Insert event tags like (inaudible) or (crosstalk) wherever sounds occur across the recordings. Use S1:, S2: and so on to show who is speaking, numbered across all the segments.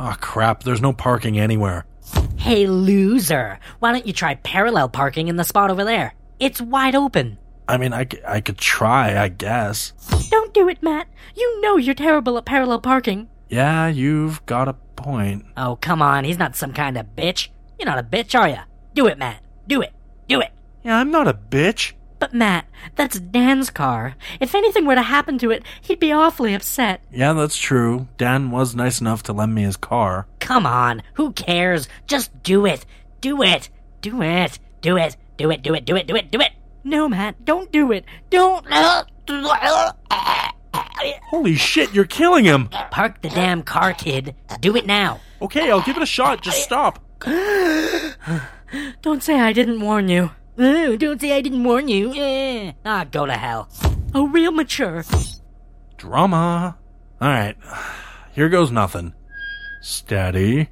S1: Oh crap, there's no parking anywhere.
S2: Hey, loser. Why don't you try parallel parking in the spot over there? It's wide open.
S1: I mean, I, I could try, I guess.
S2: Don't do it, Matt. You know you're terrible at parallel parking.
S1: Yeah, you've got a point.
S2: Oh, come on. He's not some kind of bitch. You're not a bitch, are you? Do it, Matt. Do it. Do it.
S1: Yeah, I'm not a bitch.
S2: But, Matt, that's Dan's car. If anything were to happen to it, he'd be awfully upset.
S1: Yeah, that's true. Dan was nice enough to lend me his car.
S2: Come on. Who cares? Just do it. Do it. Do it. Do it. Do it. Do it. Do it. Do it. Do it. No, Matt. Don't do it. Don't. (coughs)
S1: Holy shit, you're killing him!
S2: Park the damn car, kid. Do it now.
S1: Okay, I'll give it a shot, just stop. (gasps)
S2: Don't say I didn't warn you. Oh, don't say I didn't warn you. Eh. Ah, go to hell. Oh, real mature.
S1: Drama. Alright, here goes nothing. Steady.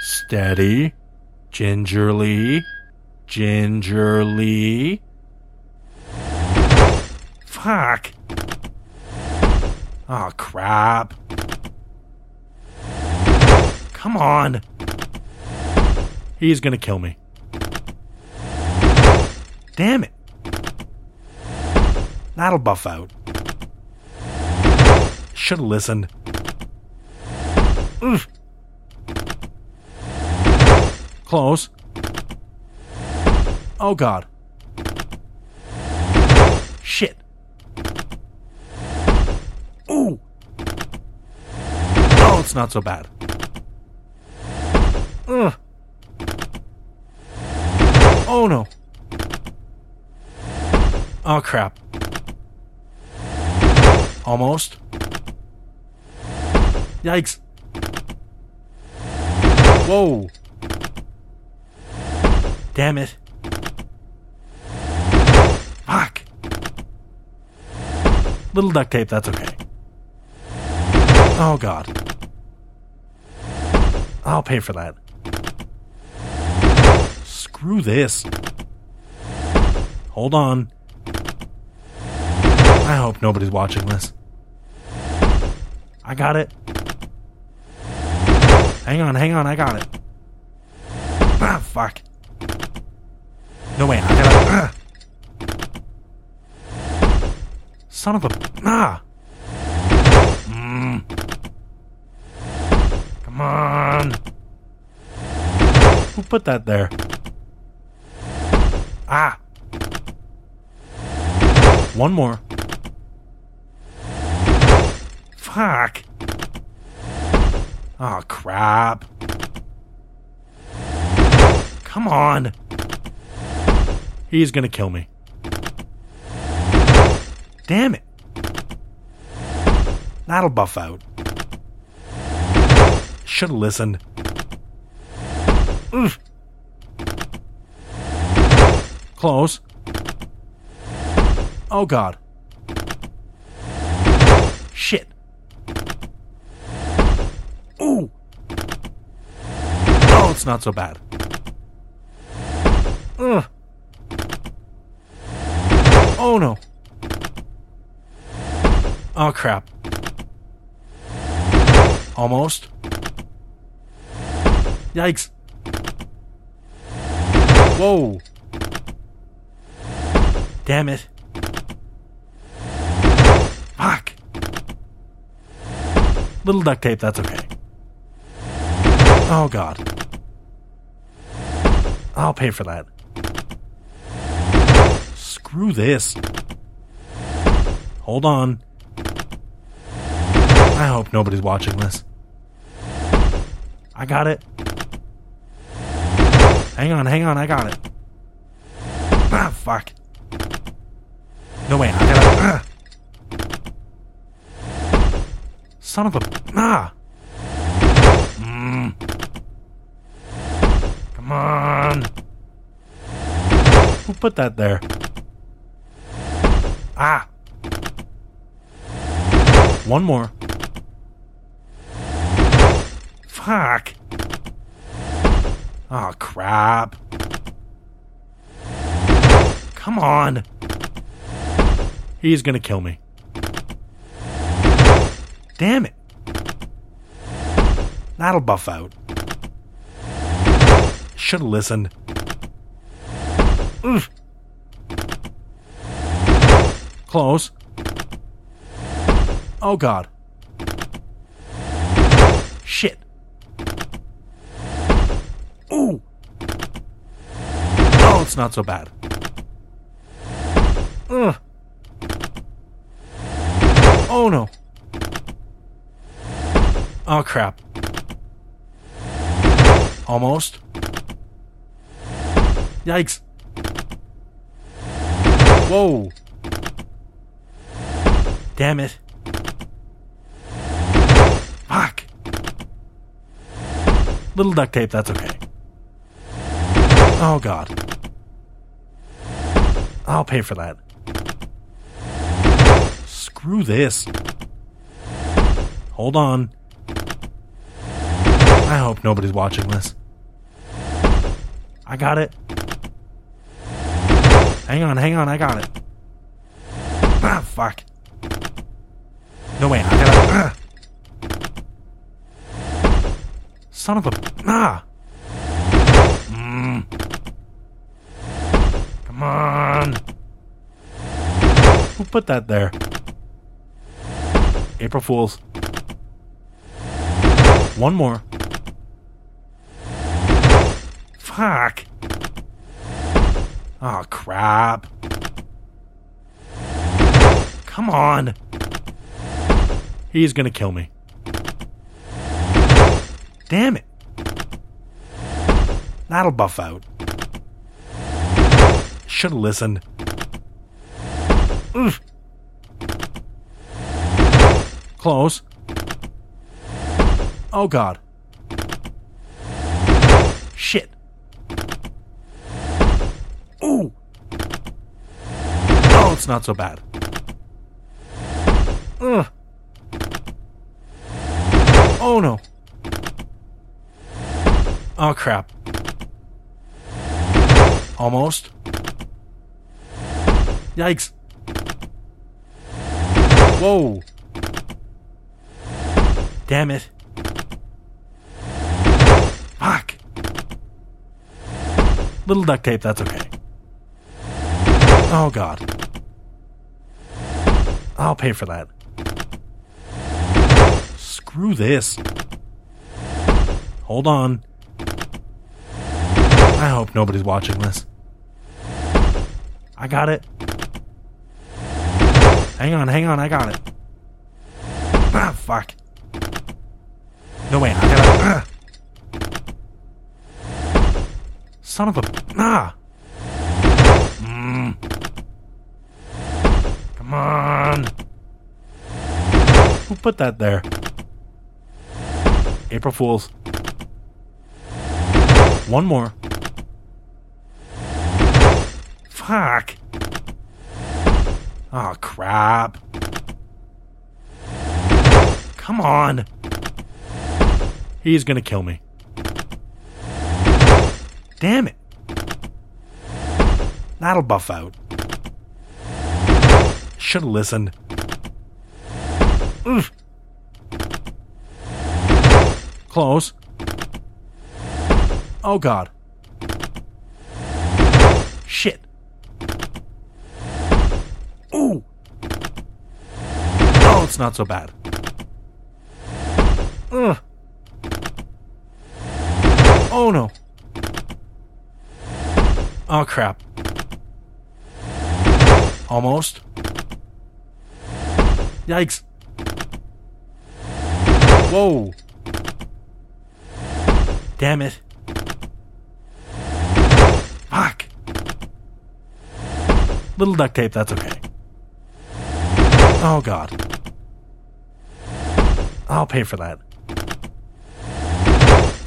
S1: Steady. Gingerly. Gingerly. Fuck. Oh, crap. Come on. He's gonna kill me. Damn it. That'll buff out. Should have listened. Close. Oh god. Shit. Ooh. Oh, it's not so bad. Ugh. Oh no. Oh crap. Almost. Yikes. Whoa. Damn it. Fuck. Little duct tape, that's okay. Oh god. I'll pay for that. Screw this. Hold on. I hope nobody's watching this. I got it. Hang on, hang on, I got it. Ah, fuck. No way, I gotta. Ah. Son of a. Ah! Mm. Come on! Who put that there? Ah! One more. Fuck. Oh, crap. Come on. He's gonna kill me. Damn it. That'll buff out. Should have listened. Ugh. Close. Oh god. Shit. Ooh. It's not so bad. Ugh. Oh no. Oh crap. Almost. Yikes. Whoa. Damn it. Fuck. Little duct tape, that's okay. Oh god. I'll pay for that. Screw this. Hold on. I hope nobody's watching this. I got it. Hang on, hang on, I got it. Ah, fuck. No way, I gotta. Ah. Son of a. Ah! Mm. Come on! Who put that there? Ah! One more. Fuck. Oh, crap. Come on. He's gonna kill me. Damn it. That'll buff out. Should have listened. Oof. Close. Oh god. Shit. Ooh. Oh, it's not so bad. Ugh. Oh no. Oh crap. Almost. Yikes. Whoa. Damn it. Fuck. Little duct tape, that's okay. Oh god. I'll pay for that. Screw this. Hold on. I hope nobody's watching this. I got it. Hang on, hang on, I got it. Ah, fuck. No way, I gotta. Ah. Son of a. Ah! Mm. Come on. Who put that there? April Fools. One more. Fuck. Oh, crap. Come on. He's gonna kill me. Damn it. That'll buff out. Should have listened. Close. Oh god. Shit. Ooh. It's not so bad. Ugh. Oh no. Oh crap. Almost. Yikes. Whoa. Damn it. Fuck. Little duct tape, that's okay. Oh god. I'll pay for that. Screw this. Hold on. I hope nobody's watching this. I got it. Hang on, hang on, I got it. Ah, fuck. No way, I gotta. Ah. (clears throat) Son of a. Ah! Mm. Come on. Who put that there? April Fools. One more. Fuck. Oh, crap. Come on. He's gonna kill me. Damn it. That'll buff out. Should have listened. Close. Oh god. Shit. Ooh. Oh, it's not so bad. Ugh. Oh no. Oh crap. Almost. Yikes. Whoa. Damn it. Fuck. Little duct tape, that's okay. Oh god. I'll pay for that.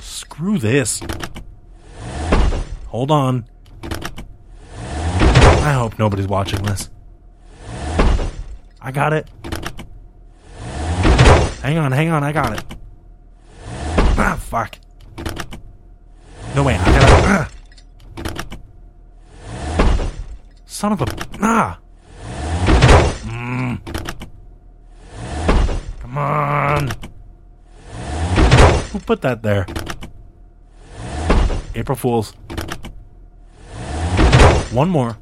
S1: Screw this. Hold on. I hope nobody's watching this. I got it. Hang on, hang on, I got it. Ah, fuck. No way, I gotta. Ah. Son of a. Ah! Mm. Come on. Who put that there? April Fools. One more.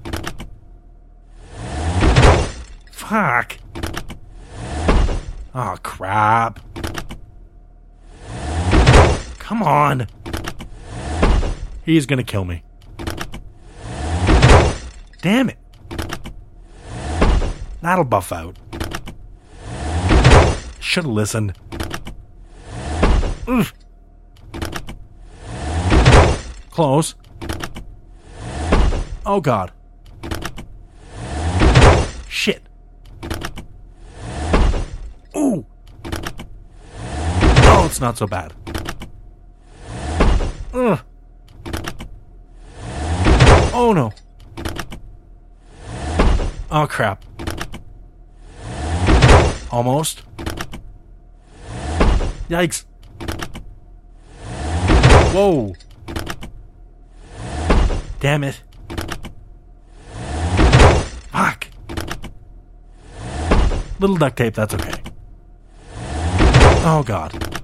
S1: Fuck. Oh, crap. Come on. He's gonna kill me. Damn it. That'll buff out. Should've listened. Close. Oh god. Shit. Ooh. It's not so bad. Ugh. Oh no. Oh crap. Almost. Yikes. Whoa. Damn it. Fuck. Little duct tape, that's okay. Oh god.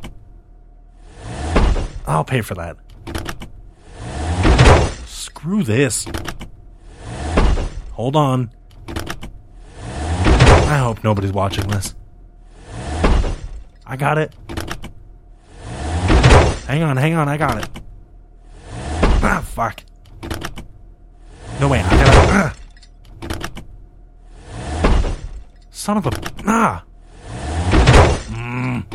S1: I'll pay for that. Screw this. Hold on. I hope nobody's watching this. I got it. Hang on, hang on, I got it. Ah, fuck. No way, I gotta. Ah. Son of a. Ah! Mm.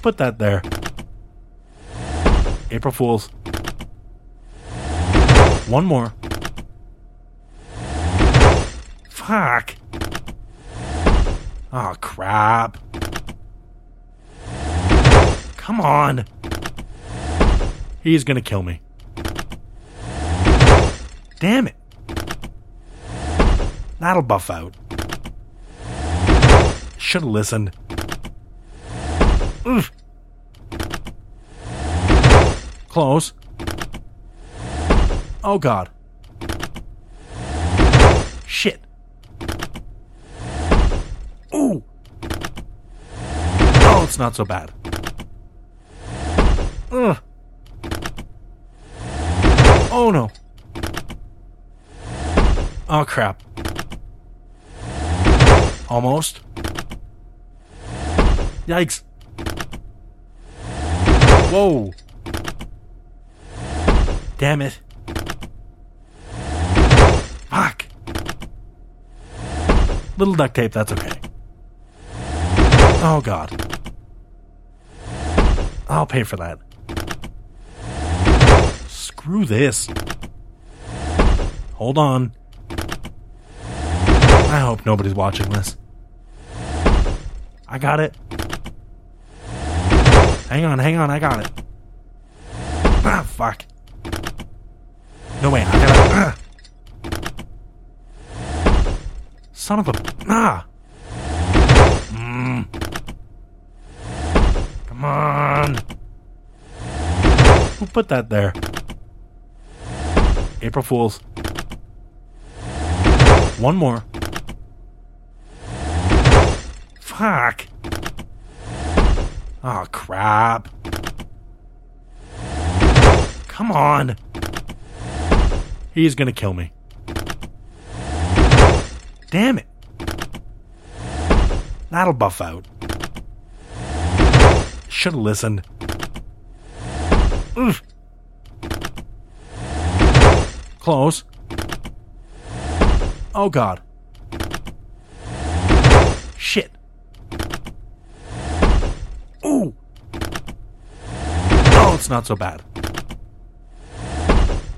S1: Put that there? April Fools. One more. Fuck. Oh, crap. Come on. He's gonna kill me. Damn it. That'll buff out. Should've listened. Ugh. Close. Oh god. Shit. Ooh. Oh, it's not so bad. Ugh. Oh no. Oh crap. Almost. Yikes. Whoa. Damn it. Fuck. Little duct tape, that's okay. Oh god. I'll pay for that. Screw this. Hold on. I hope nobody's watching this. I got it. Hang on, hang on, I got it. Ah, fuck. No way, I gotta. Ah. (clears throat) Son of a. Ah! Mm. Come on. Who put that there? April Fools. One more. Fuck. Oh, crap. Come on. He's gonna kill me. Damn it. That'll buff out. Should've listened. Ugh. Close. Oh god. Shit. Ooh. Oh, it's not so bad.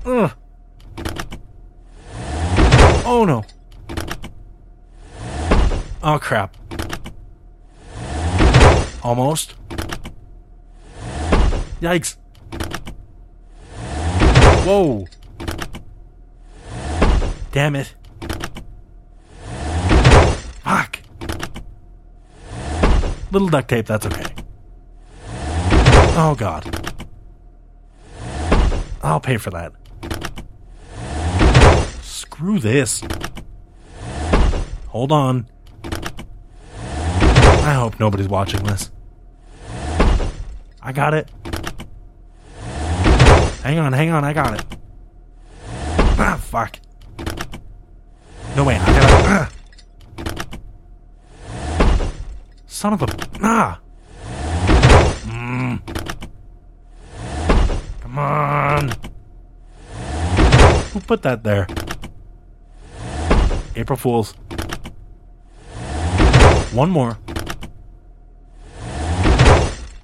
S1: Ugh. Oh no. Oh crap. Almost. Yikes. Whoa. Damn it. Fuck. Little duct tape, that's okay. Oh god. I'll pay for that. Screw this. Hold on. I hope nobody's watching this. I got it. Hang on, hang on, I got it. Ah, fuck. No way, I got it. Ah. Son of a. Ah! Mm. Come on. Who put that there? April Fools. One more.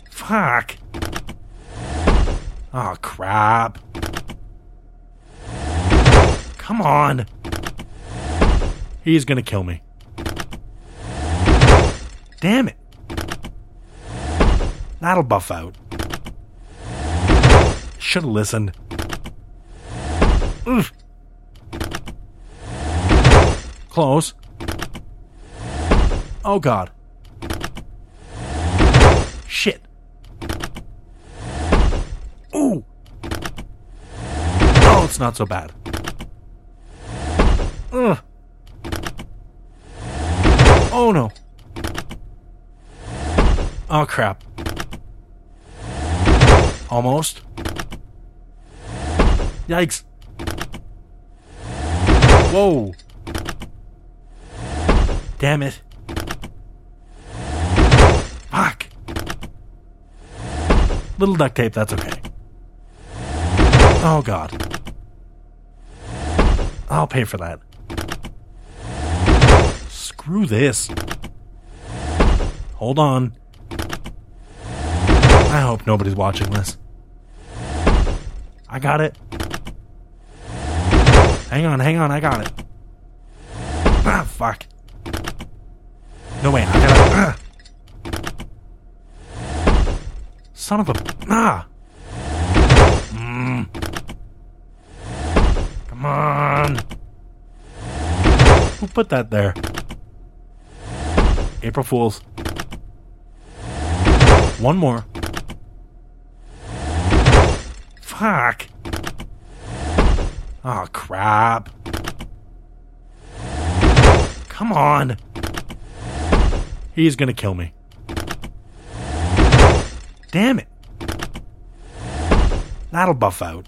S1: Fuck. Oh, crap. Come on. He's gonna kill me. Damn it. That'll buff out. Should have listened. Oof. Close. Oh god. Shit. Ooh. Oh, it's not so bad. Ugh. Oh no. Oh crap. Almost. Yikes. Whoa. Damn it. Fuck. Little duct tape, that's okay. Oh god. I'll pay for that. Screw this. Hold on. I hope nobody's watching this. I got it. Hang on, hang on, I got it. Ah, fuck. No way, I got it. Ah. Son of a. Ah! Mm. Come on. Who put that there? April Fools. One more. Fuck. Oh, crap. Come on. He's gonna kill me. Damn it. That'll buff out.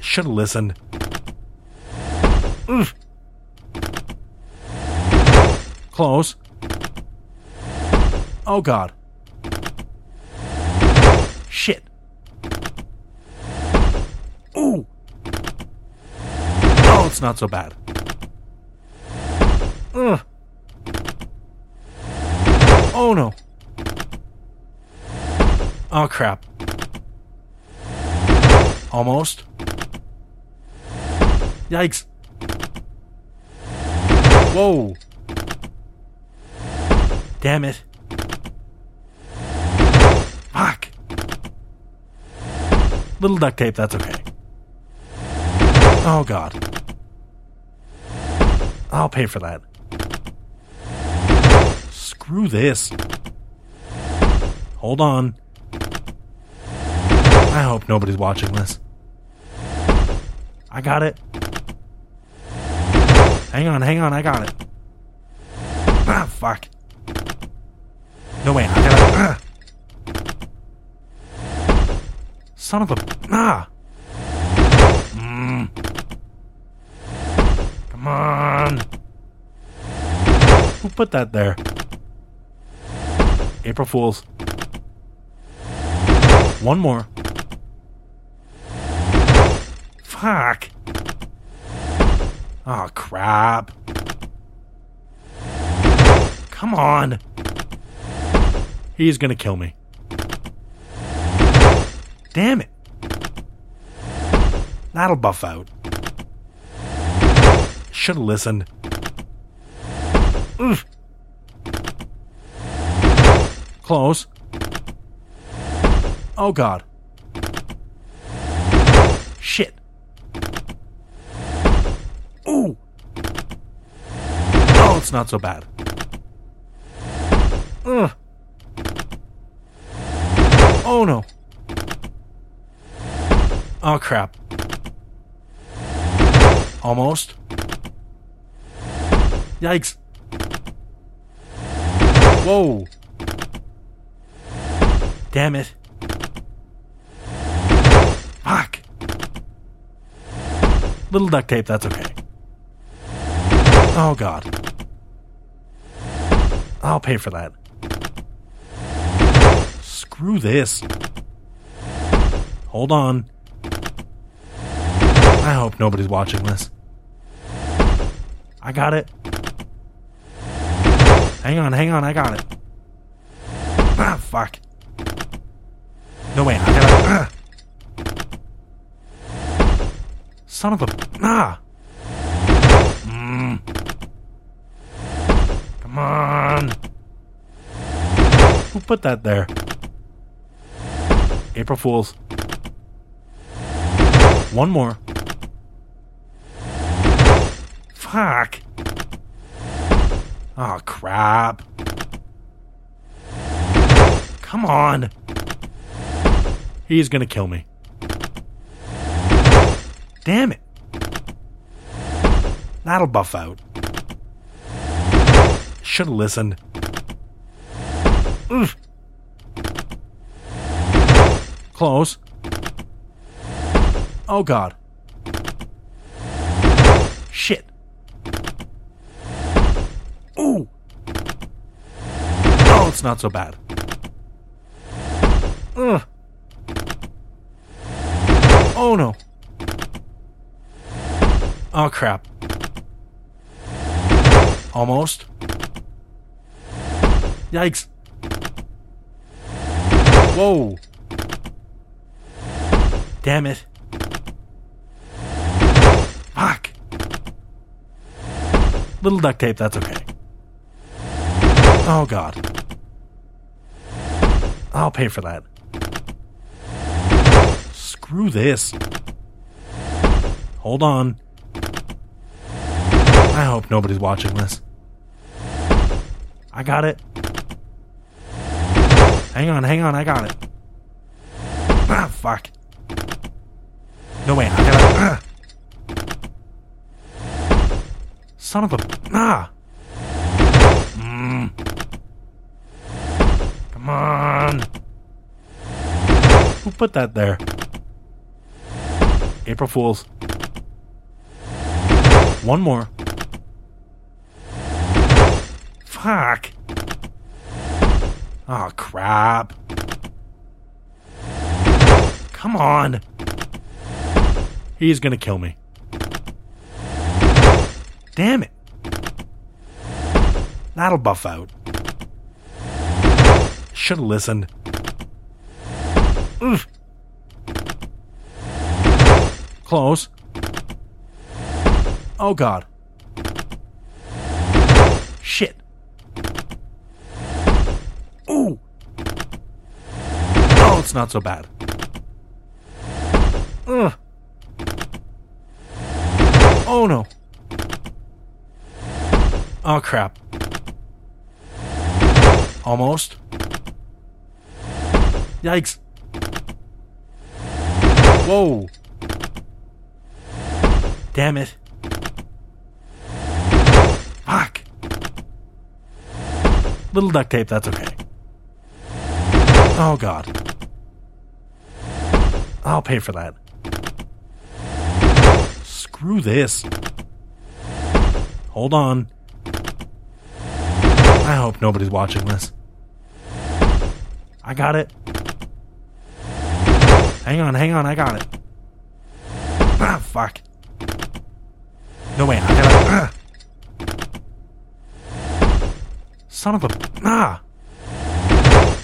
S1: Should have listened. Oof. Close. Oh god. Shit. Ooh. Oh, it's not so bad. Ugh. Oh no. Oh crap. Almost. Yikes. Whoa. Damn it. Fuck. Little duct tape, that's okay. Oh god. I'll pay for that. Screw this. Hold on. I hope nobody's watching this. I got it. Hang on, hang on, I got it. Ah, fuck. No way, I got it. Ah. Son of a. Ah! Mm. Come on. Who put that there? April Fools. One more. Fuck. Oh, crap. Come on. He's gonna kill me. Damn it. That'll buff out. Should have listened. Oof. Close. Oh god. Shit. Ooh. Oh, it's not so bad. Ugh. Oh no. Oh crap. Almost. Yikes. Whoa. Damn it. Fuck. Little duct tape, that's okay. Oh, God. I'll pay for that. Screw this. Hold on. I hope nobody's watching this. I got it. Hang on, hang on, I got it. Ah, fuck. No way. Ah. Son of a. Ah! Mm. Come on. Who put that there? April Fools. One more. Fuck. Oh, crap. Come on. He's gonna kill me. Damn it. That'll buff out. Should have listened. Close. Oh god. Shit. Ooh. Not so bad. Ugh. Oh no. Oh crap. Almost. Yikes. Whoa. Damn it. Fuck. Little duct tape, that's okay. Oh god. I'll pay for that. Screw this. Hold on. I hope nobody's watching this. I got it. Hang on, hang on, I got it. Ah, fuck. No way, I gotta. Ah. Son of a. Ah! Mm. Come on. Who put that there? April Fools. One more. Fuck. Oh, crap. Come on. He's gonna kill me. Damn it. That'll buff out. Should have listened. Oof. Close. Oh god. Shit. Ooh. Oh, it's not so bad. Ugh. Oh no. Oh crap. Almost. Yikes. Whoa. Damn it. Fuck. Little duct tape, that's okay. Oh god. I'll pay for that. Screw this. Hold on. I hope nobody's watching this. I got it. Hang on, hang on, I got it. Ah, fuck. No way, I. Son of a. Ah!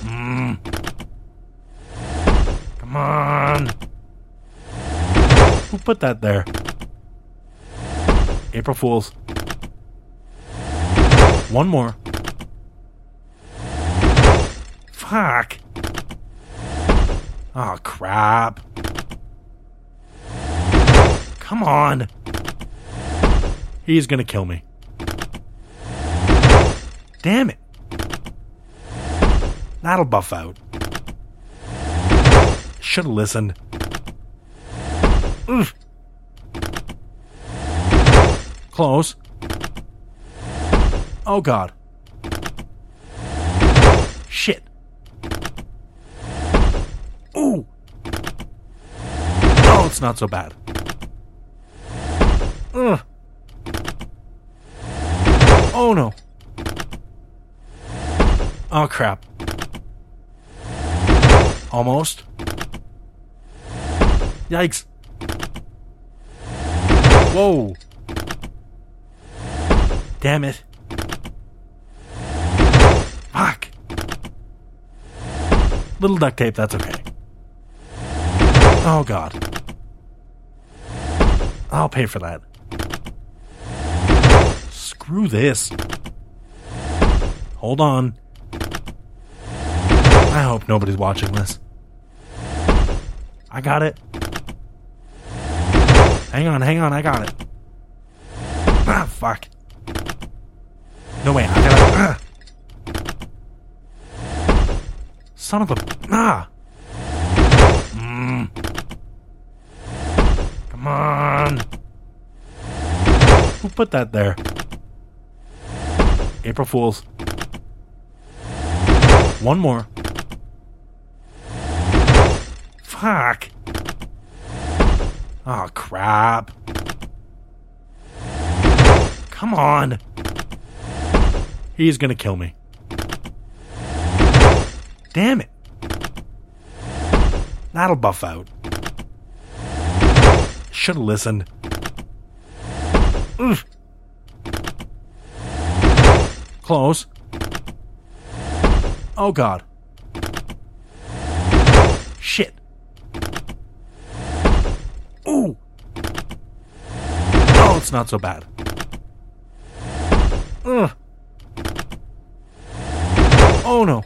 S1: Mm. Come on. Who put that there? April Fools. One more. Fuck. Oh, crap. Come on. He's gonna kill me. Damn it. That'll buff out. Should have listened. Oof. Close. Oh god. Shit. Ooh. Oh, it's not so bad. Ugh. Oh no. Oh crap. Almost. Yikes. Whoa. Damn it. Fuck. Little duct tape, that's okay. Oh god. I'll pay for that. Screw this. Hold on. I hope nobody's watching this. I got it. Hang on, hang on, I got it. Ah, fuck. No way, I gotta. Ah. Son of a. Ah! Mm. Come on. Who put that there? April Fools. One more. Fuck. Oh, crap. Come on. He's gonna kill me. Damn it. That'll buff out. Should have listened. Ugh. Close. Oh god. Shit. Ooh. Oh, it's not so bad. Ugh. Oh no.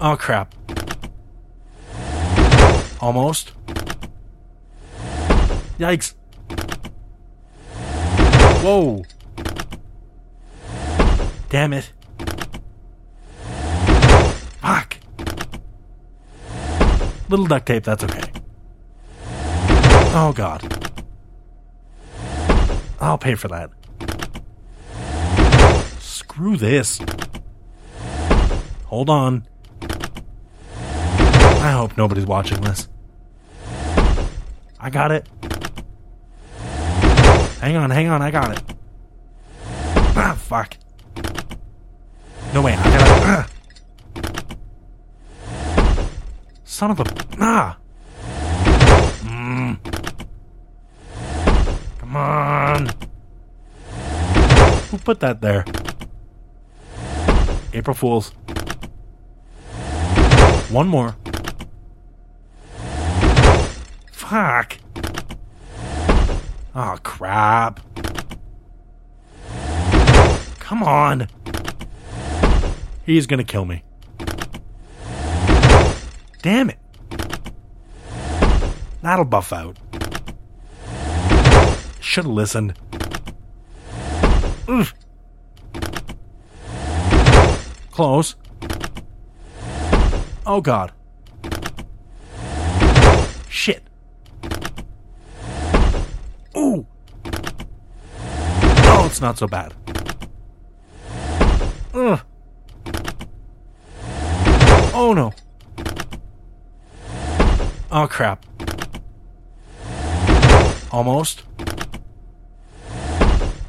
S1: Oh crap. Almost. Yikes. Whoa. Damn it. Fuck. Little duct tape, that's okay. Oh god. I'll pay for that. Screw this. Hold on. I hope nobody's watching this. I got it. Hang on, hang on, I got it. Ah, fuck. No way, I gotta. Son of a. Ah! Mm. Come on. Who put that there? April Fools. One more. Fuck. Oh, crap. Come on. He's gonna kill me. Damn it. That'll buff out. Should have listened. Ugh. Close. Oh god. Shit. Ooh. Oh, it's not so bad. Ugh. Oh no. Oh crap. Almost.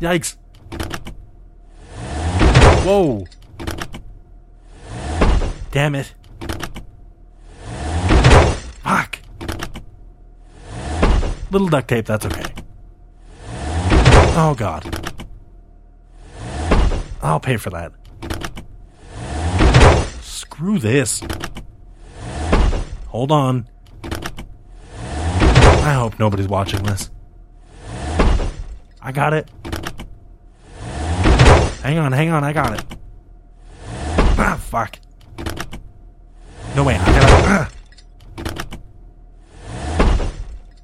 S1: Yikes. Whoa. Damn it. Fuck. Little duct tape, that's okay. Oh god. I'll pay for that. Screw this. Hold on. I hope nobody's watching this. I got it. Hang on, hang on, I got it. Ah, fuck. No way, I gotta. Ah.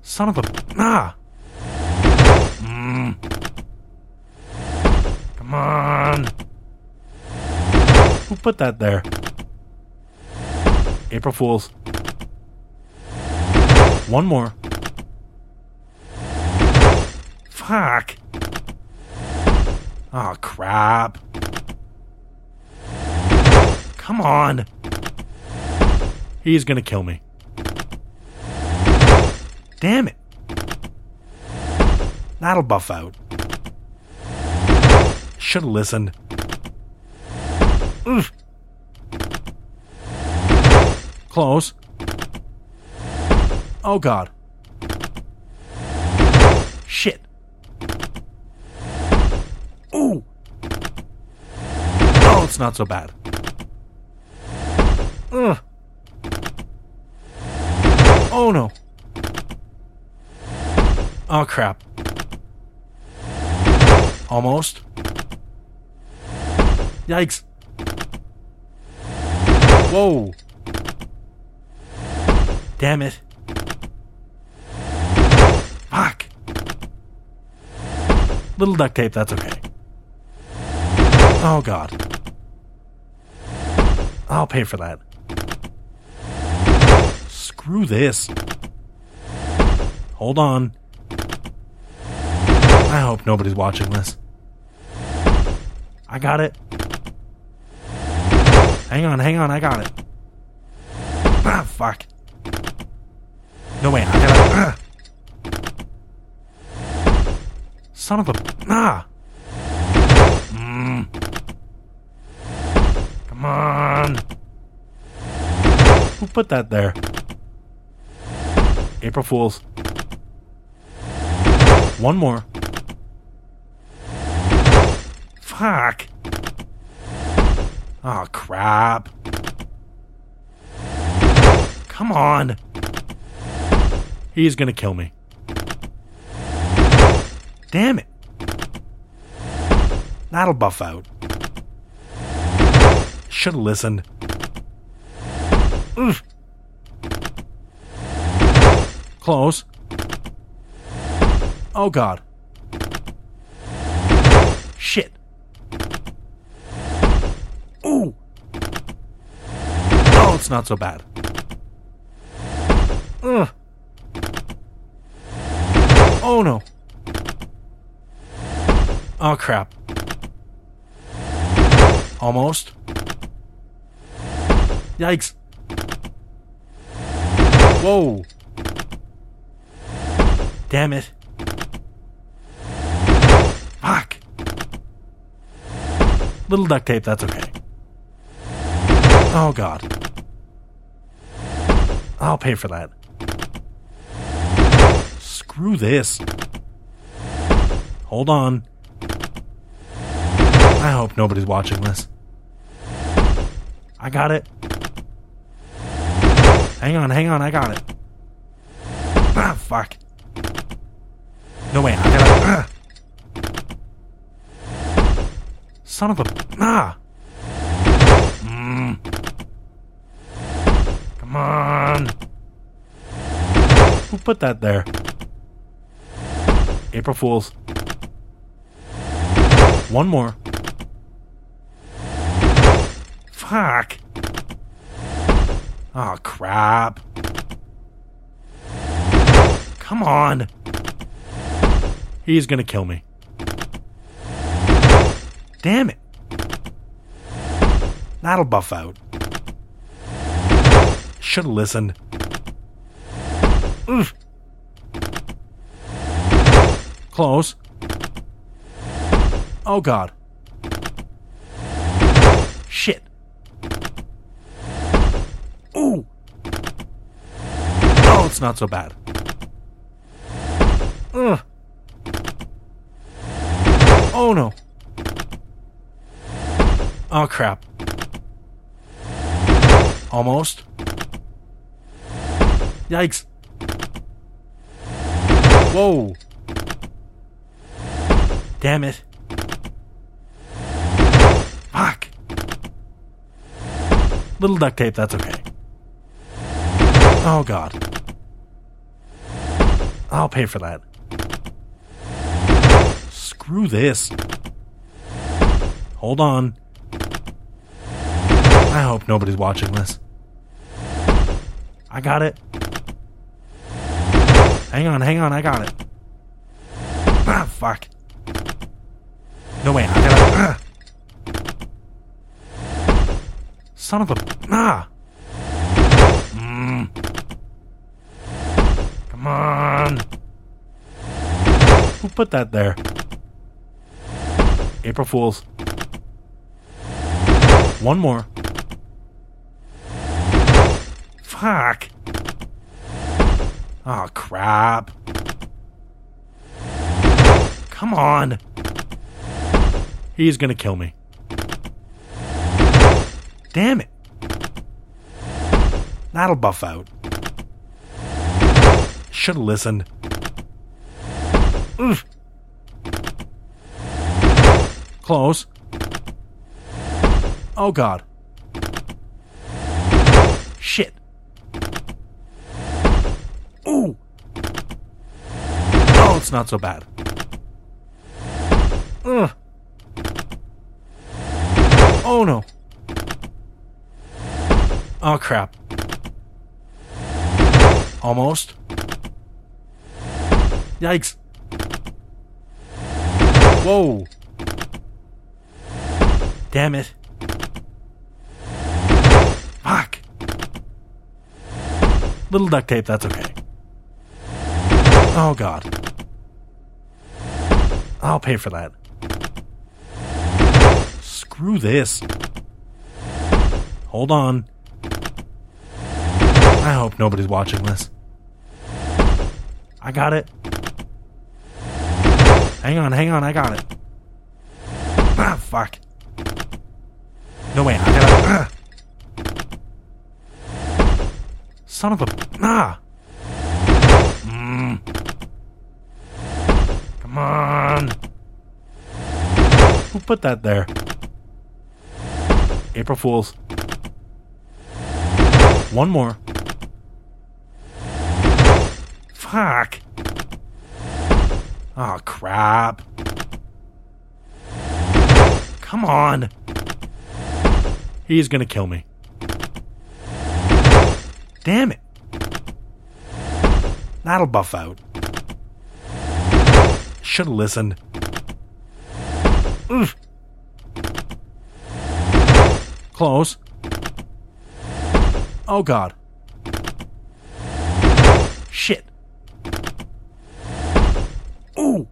S1: Son of a. Ah! Mm. Come on. Who put that there? April Fools. One more. Fuck. Oh, crap. Come on. He's gonna kill me. Damn it. That'll buff out. Should've listened. Close. Oh god. Shit. Ooh. Oh, it's not so bad. Ugh. Oh no. Oh crap. Almost. Yikes. Whoa. Damn it. Fuck. Little duct tape, that's okay. Oh god. I'll pay for that. Screw this. Hold on. I hope nobody's watching this. I got it. Hang on, hang on, I got it. Ah, fuck. No way, I gotta. (clears throat) Son of a. Ah! Mm. Come on. Who put that there? April Fools. One more. Fuck. Oh, crap. Come on. He's gonna kill me. Damn it. That'll buff out. Should've listened. Ugh. Close. Oh god. Shit. Ooh. Oh, it's not so bad. Ugh. Oh no. Oh crap. Almost. Yikes. Whoa. Damn it. Fuck. Little duct tape, that's okay. Oh god. I'll pay for that. Screw this. Hold on. I hope nobody's watching this. I got it. Hang on, hang on, I got it. Ah, fuck. No way, I gotta. Ah. Son of a. Ah! Mm. Come on. Who put that there? April Fools. One more. Oh, crap. Come on. He's gonna kill me. Damn it. That'll buff out. Should've listened. Ugh. Close. Oh god. Shit. Ooh. Oh, it's not so bad. Ugh. Oh no. Oh crap. Almost. Yikes. Whoa. Damn it. Fuck. Little duct tape, that's okay. Oh god. I'll pay for that. Screw this. Hold on. I hope nobody's watching this. I got it. Hang on, hang on, I got it. Ah, fuck. No way, I gotta. Ah. Son of a. Ah! Mm. Come on. Who put that there? April Fools. One more. Fuck. Oh, crap. Come on. He's gonna kill me. Damn it. That'll buff out. Should have listened. Oof. Close. Oh god. Shit. Ooh. Oh, it's not so bad. Ugh. Oh no. Oh crap. Almost. Yikes. Whoa. Damn it. Fuck. Little duct tape, that's okay. Oh god. I'll pay for that. Screw this. Hold on. I hope nobody's watching this. I got it. Hang on, hang on, I got it. Ah, fuck. No way, I gotta. Ah. Son of a. Ah! Mm. Come on. Who put that there? April Fools. One more. Fuck. Oh, crap. Come on. He's gonna kill me. Damn it. That'll buff out. Should have listened. Oof. Close. Oh god. Shit. Ooh.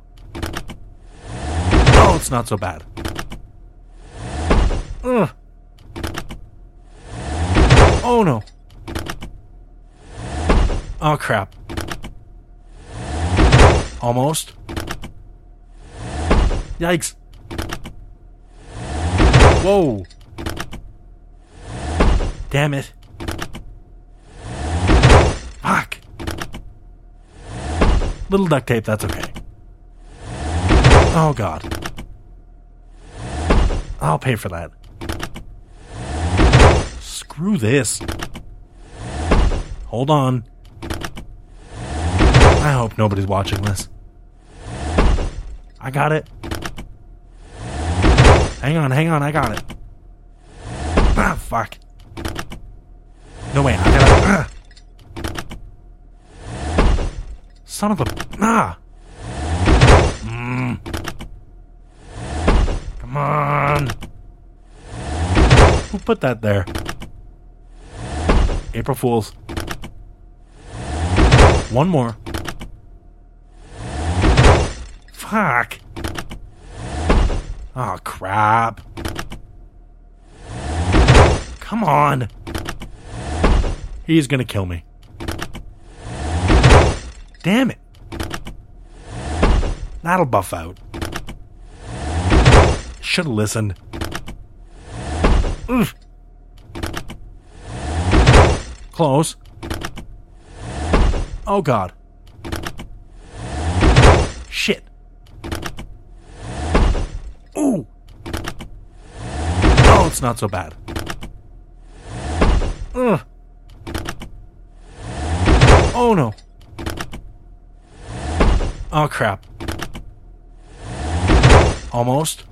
S1: Not so bad. Ugh. Oh no. Oh crap. Almost. Yikes. Whoa. Damn it. Fuck. Little duct tape, that's okay. Oh god. I'll pay for that. Screw this. Hold on. I hope nobody's watching this. I got it. Hang on, hang on, I got it. Ah, fuck. No way, I gotta. Ah. (clears throat) Son of a. Ah! Mm. Come on. Who put that there? April Fools. One more. Fuck. Oh, crap. Come on. He's gonna kill me. Damn it. That'll buff out. Should have listened. Oof. Close. Oh god. Shit. Ooh. Oh, it's not so bad. Ugh. Oh no. Oh crap. Almost.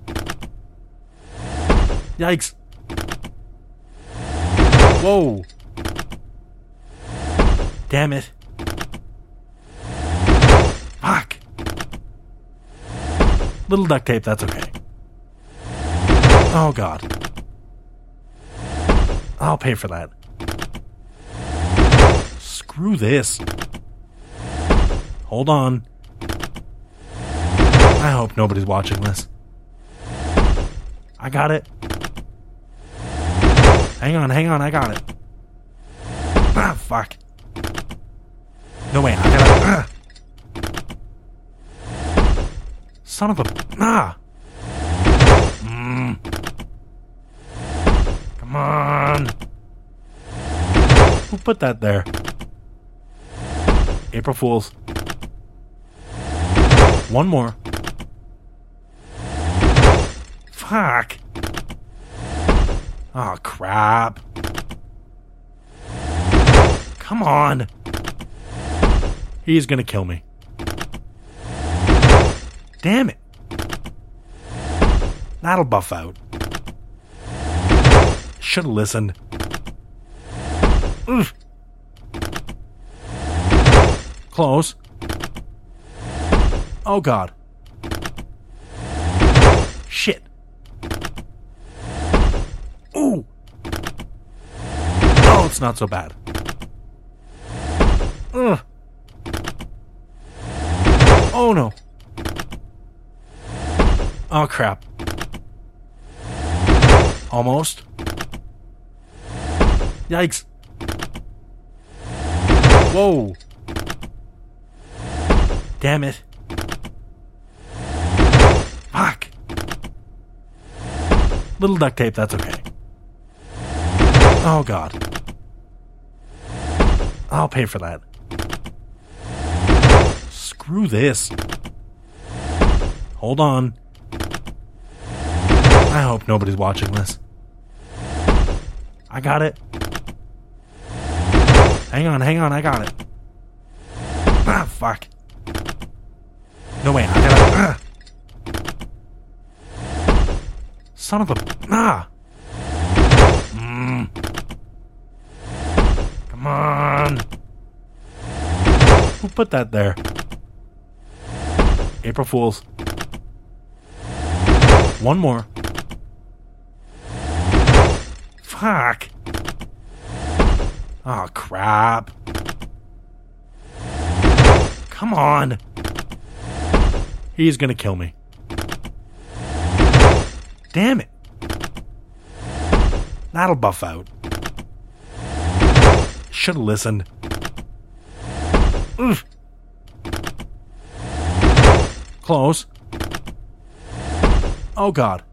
S1: Yikes. Whoa. Damn it. Fuck. Little duct tape, that's okay. Oh god. I'll pay for that. Screw this. Hold on. I hope nobody's watching this. I got it. Hang on, hang on, I got it. Ah, fuck. No way, I gotta. Ah. Son of a. Ah! Mm. Come on. Who put that there? April Fools. One more. Fuck. Oh, crap. Come on. He's gonna kill me. Damn it. That'll buff out. Should have listened. Close. Oh god. Shit. Ooh. Oh, it's not so bad. Ugh. Oh no. Oh crap. Almost. Yikes. Whoa. Damn it. Fuck. Little duct tape, that's okay. Oh god. I'll pay for that. Screw this. Hold on. I hope nobody's watching this. I got it. Hang on, hang on, I got it. Ah, fuck. No way, I gotta. Ah. Son of a. Ah! Mm. Come on. Put that there? April Fools. One more. Fuck. Oh, crap. Come on. He's gonna kill me. Damn it. That'll buff out. Should have listened. Oof. Close. Oh god.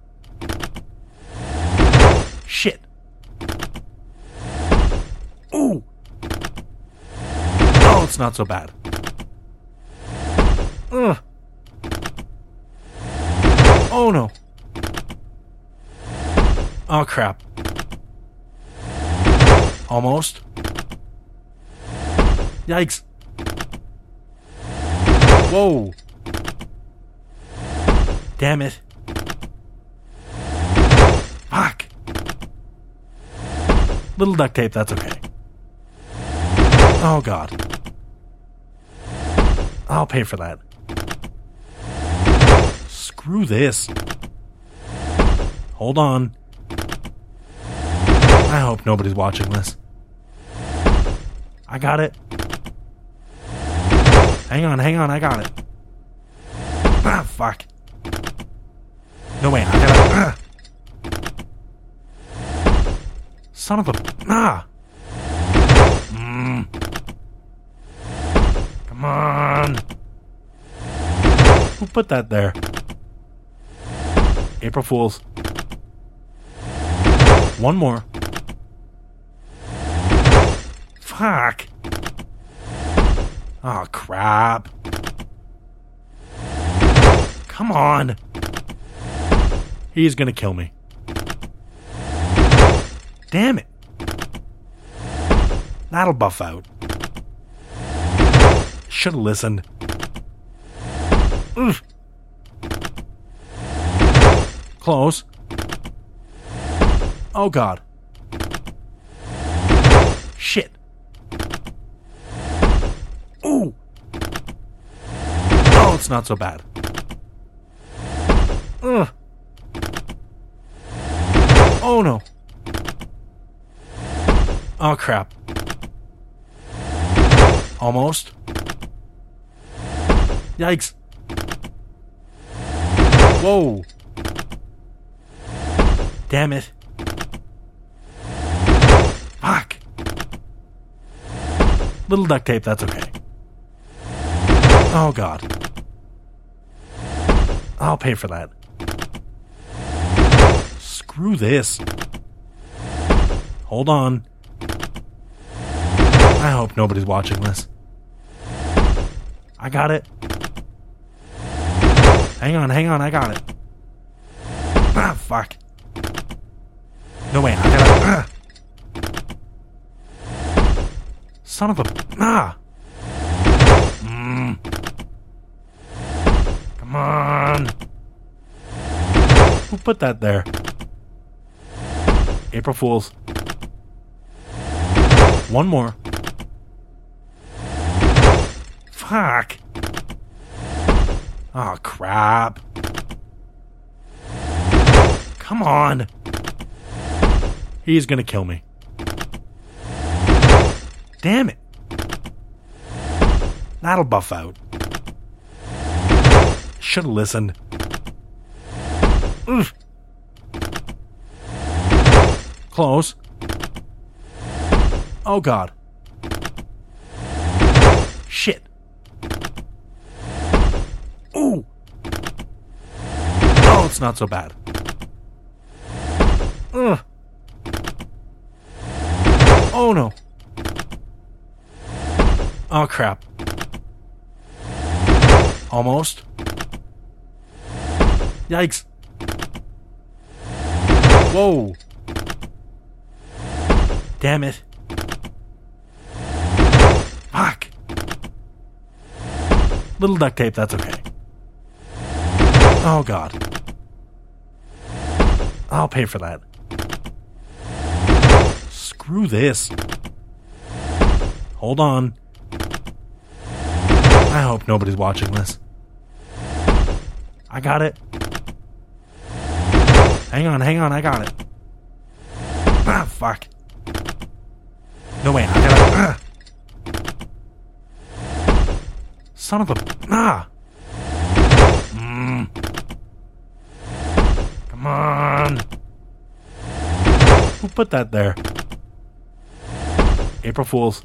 S1: Shit. Ooh. Oh, it's not so bad. Ugh. Oh no. Oh crap. Almost. Yikes. Whoa. Damn it. Fuck. Little duct tape, that's okay. Oh god. I'll pay for that. Screw this. Hold on. I hope nobody's watching this. I got it. Hang on, hang on, I got it. Ah, fuck. No way. Son of a. Ah! Mm. Come on. Who put that there? April Fools. One more. Fuck. Oh, crap. Come on. He's gonna kill me. Damn it. That'll buff out. Should have listened. Oof. Close. Oh god. Shit. Ooh. Oh, it's not so bad. Ugh. Oh no. Oh crap. Almost. Yikes. Whoa. Damn it. Fuck. Little duct tape, that's okay. Oh god. I'll pay for that. Screw this. Hold on. I hope nobody's watching this. I got it. Hang on, hang on, I got it. Ah, fuck. No way, I gotta. Ah. Son of a. Ah! Mm. Come on. Who put that there? April Fools. One more. Fuck. Oh, crap. Come on. He's gonna kill me. Damn it. That'll buff out. Should've listened. Close. Oh god. Shit. Ooh. Oh, it's not so bad. Ugh. Oh no. Oh crap. Almost. Yikes. Whoa. Damn it. Fuck. Little duct tape, that's okay. Oh god. I'll pay for that. Screw this. Hold on. I hope nobody's watching this. I got it. Hang on, hang on, I got it. Ah, fuck. No way, I gotta. Ah. Son of a. Ah! Mm. Come on. Who put that there? April Fools.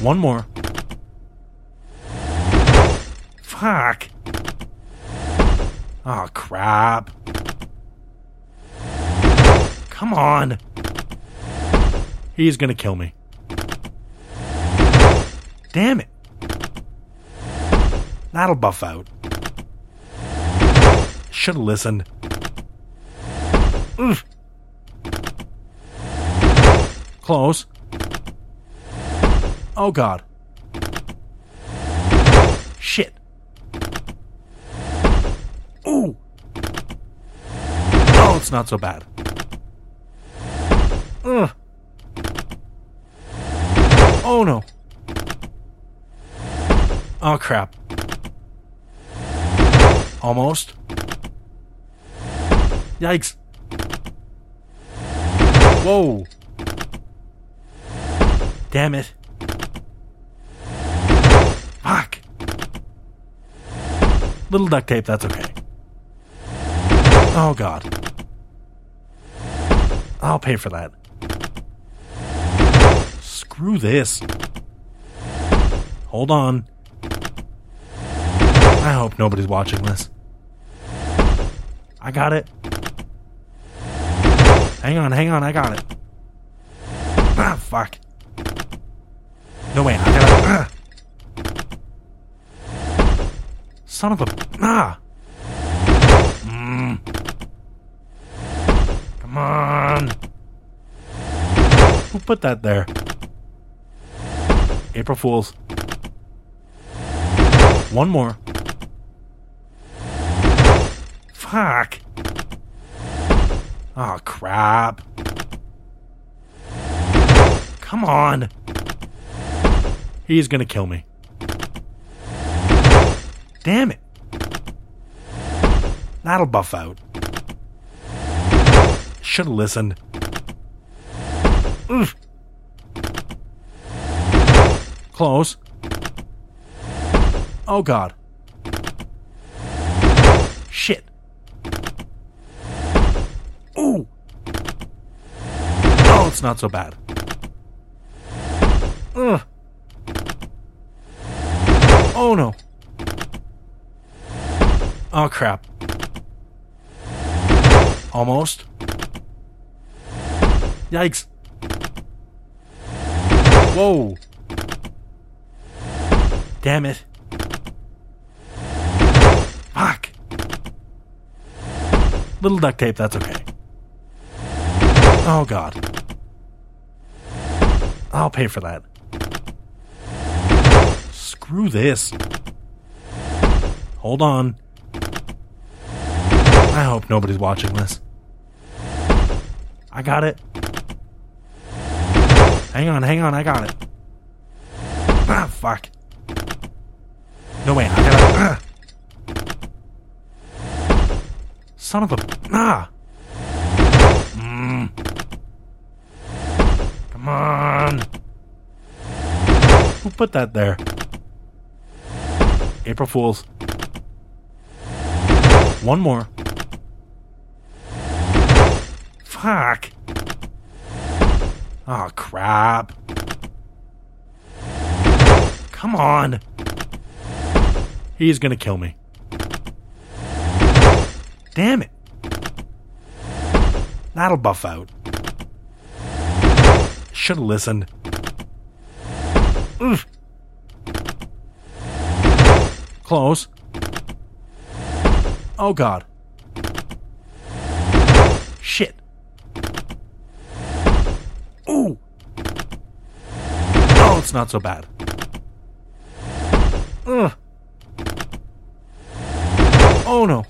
S1: One more. Fuck. Oh, crap. Come on. He's gonna kill me. Damn it. That'll buff out. Should've listened. Ugh. Close. Oh god. Shit. Ooh. Oh, it's not so bad. Ugh. Oh no. Oh crap. Almost. Yikes. Whoa. Damn it. Fuck. Little duct tape, that's okay. Oh god. I'll pay for that. Screw this. Hold on. Hope nobody's watching this. I got it. Hang on, hang on, I got it. Ah, fuck. No way, I gotta. Ah. Son of a. Ah! Mm. Come on. Who put that there? April Fools. One more. Fuck. Oh, crap. Come on. He's gonna kill me. Damn it. That'll buff out. Should've listened. Close. Oh god. Shit. Ooh. It's not so bad. Ugh. Oh no. Oh crap. Almost. Yikes. Whoa. Damn it. Fuck. Little duct tape, that's okay. Oh god. I'll pay for that. Screw this. Hold on. I hope nobody's watching this. I got it. Hang on, hang on, I got it. Ah, fuck. No way, I gotta. Ah. (clears throat) Son of a. Ah! Mm. Come on. Who put that there? April Fools. One more. Fuck. Oh, crap. Come on. He's gonna kill me. Damn it. That'll buff out. Should have listened. Ugh. Close. Oh god. Shit. Ooh. Oh, it's not so bad. Ugh. Oh no.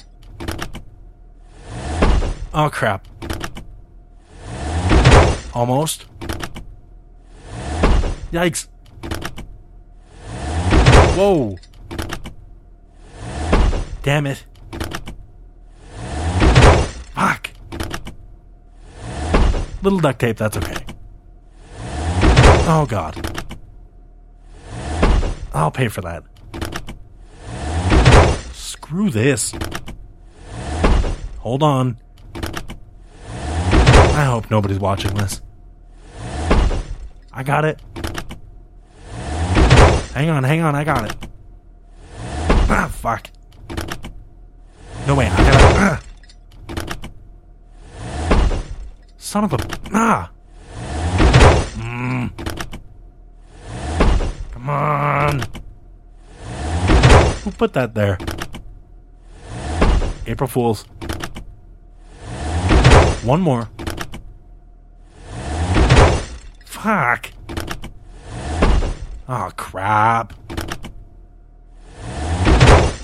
S1: Oh crap. Almost. Yikes. Whoa. Damn it. Fuck. Little duct tape, that's okay. Oh god. I'll pay for that. Screw this. Hold on. I hope nobody's watching this. I got it. Hang on, hang on, I got it. Ah, fuck. No way, I gotta. Ah. Son of a. Ah! Mm. Come on. Who put that there? April Fools. One more. Fuck. Oh, crap.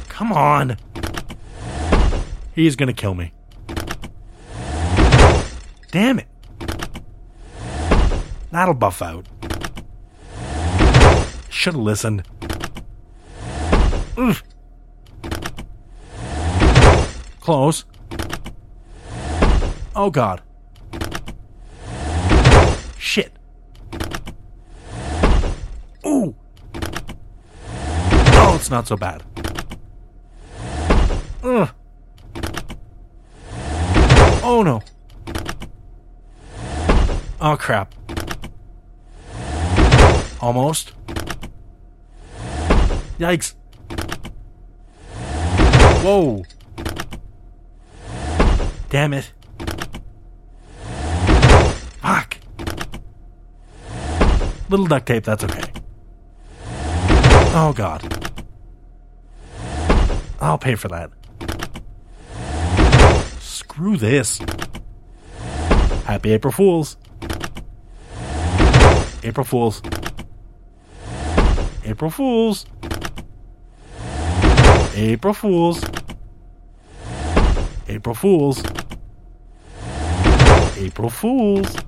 S1: Come on. He's gonna kill me. Damn it. That'll buff out. Should have listened. Ugh. Close. Oh god. Shit. Ooh. Oh, it's not so bad. Ugh. Oh no. Oh crap. Almost. Yikes. Whoa. Damn it. Fuck. Little duct tape, that's okay. Oh god. I'll pay for that. Screw this. Happy April Fools. April Fools. April Fools. April Fools. April Fools. April Fools.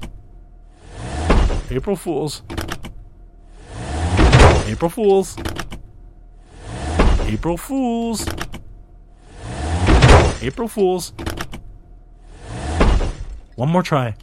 S1: April Fools. April Fools. April Fools. April Fools. One more try.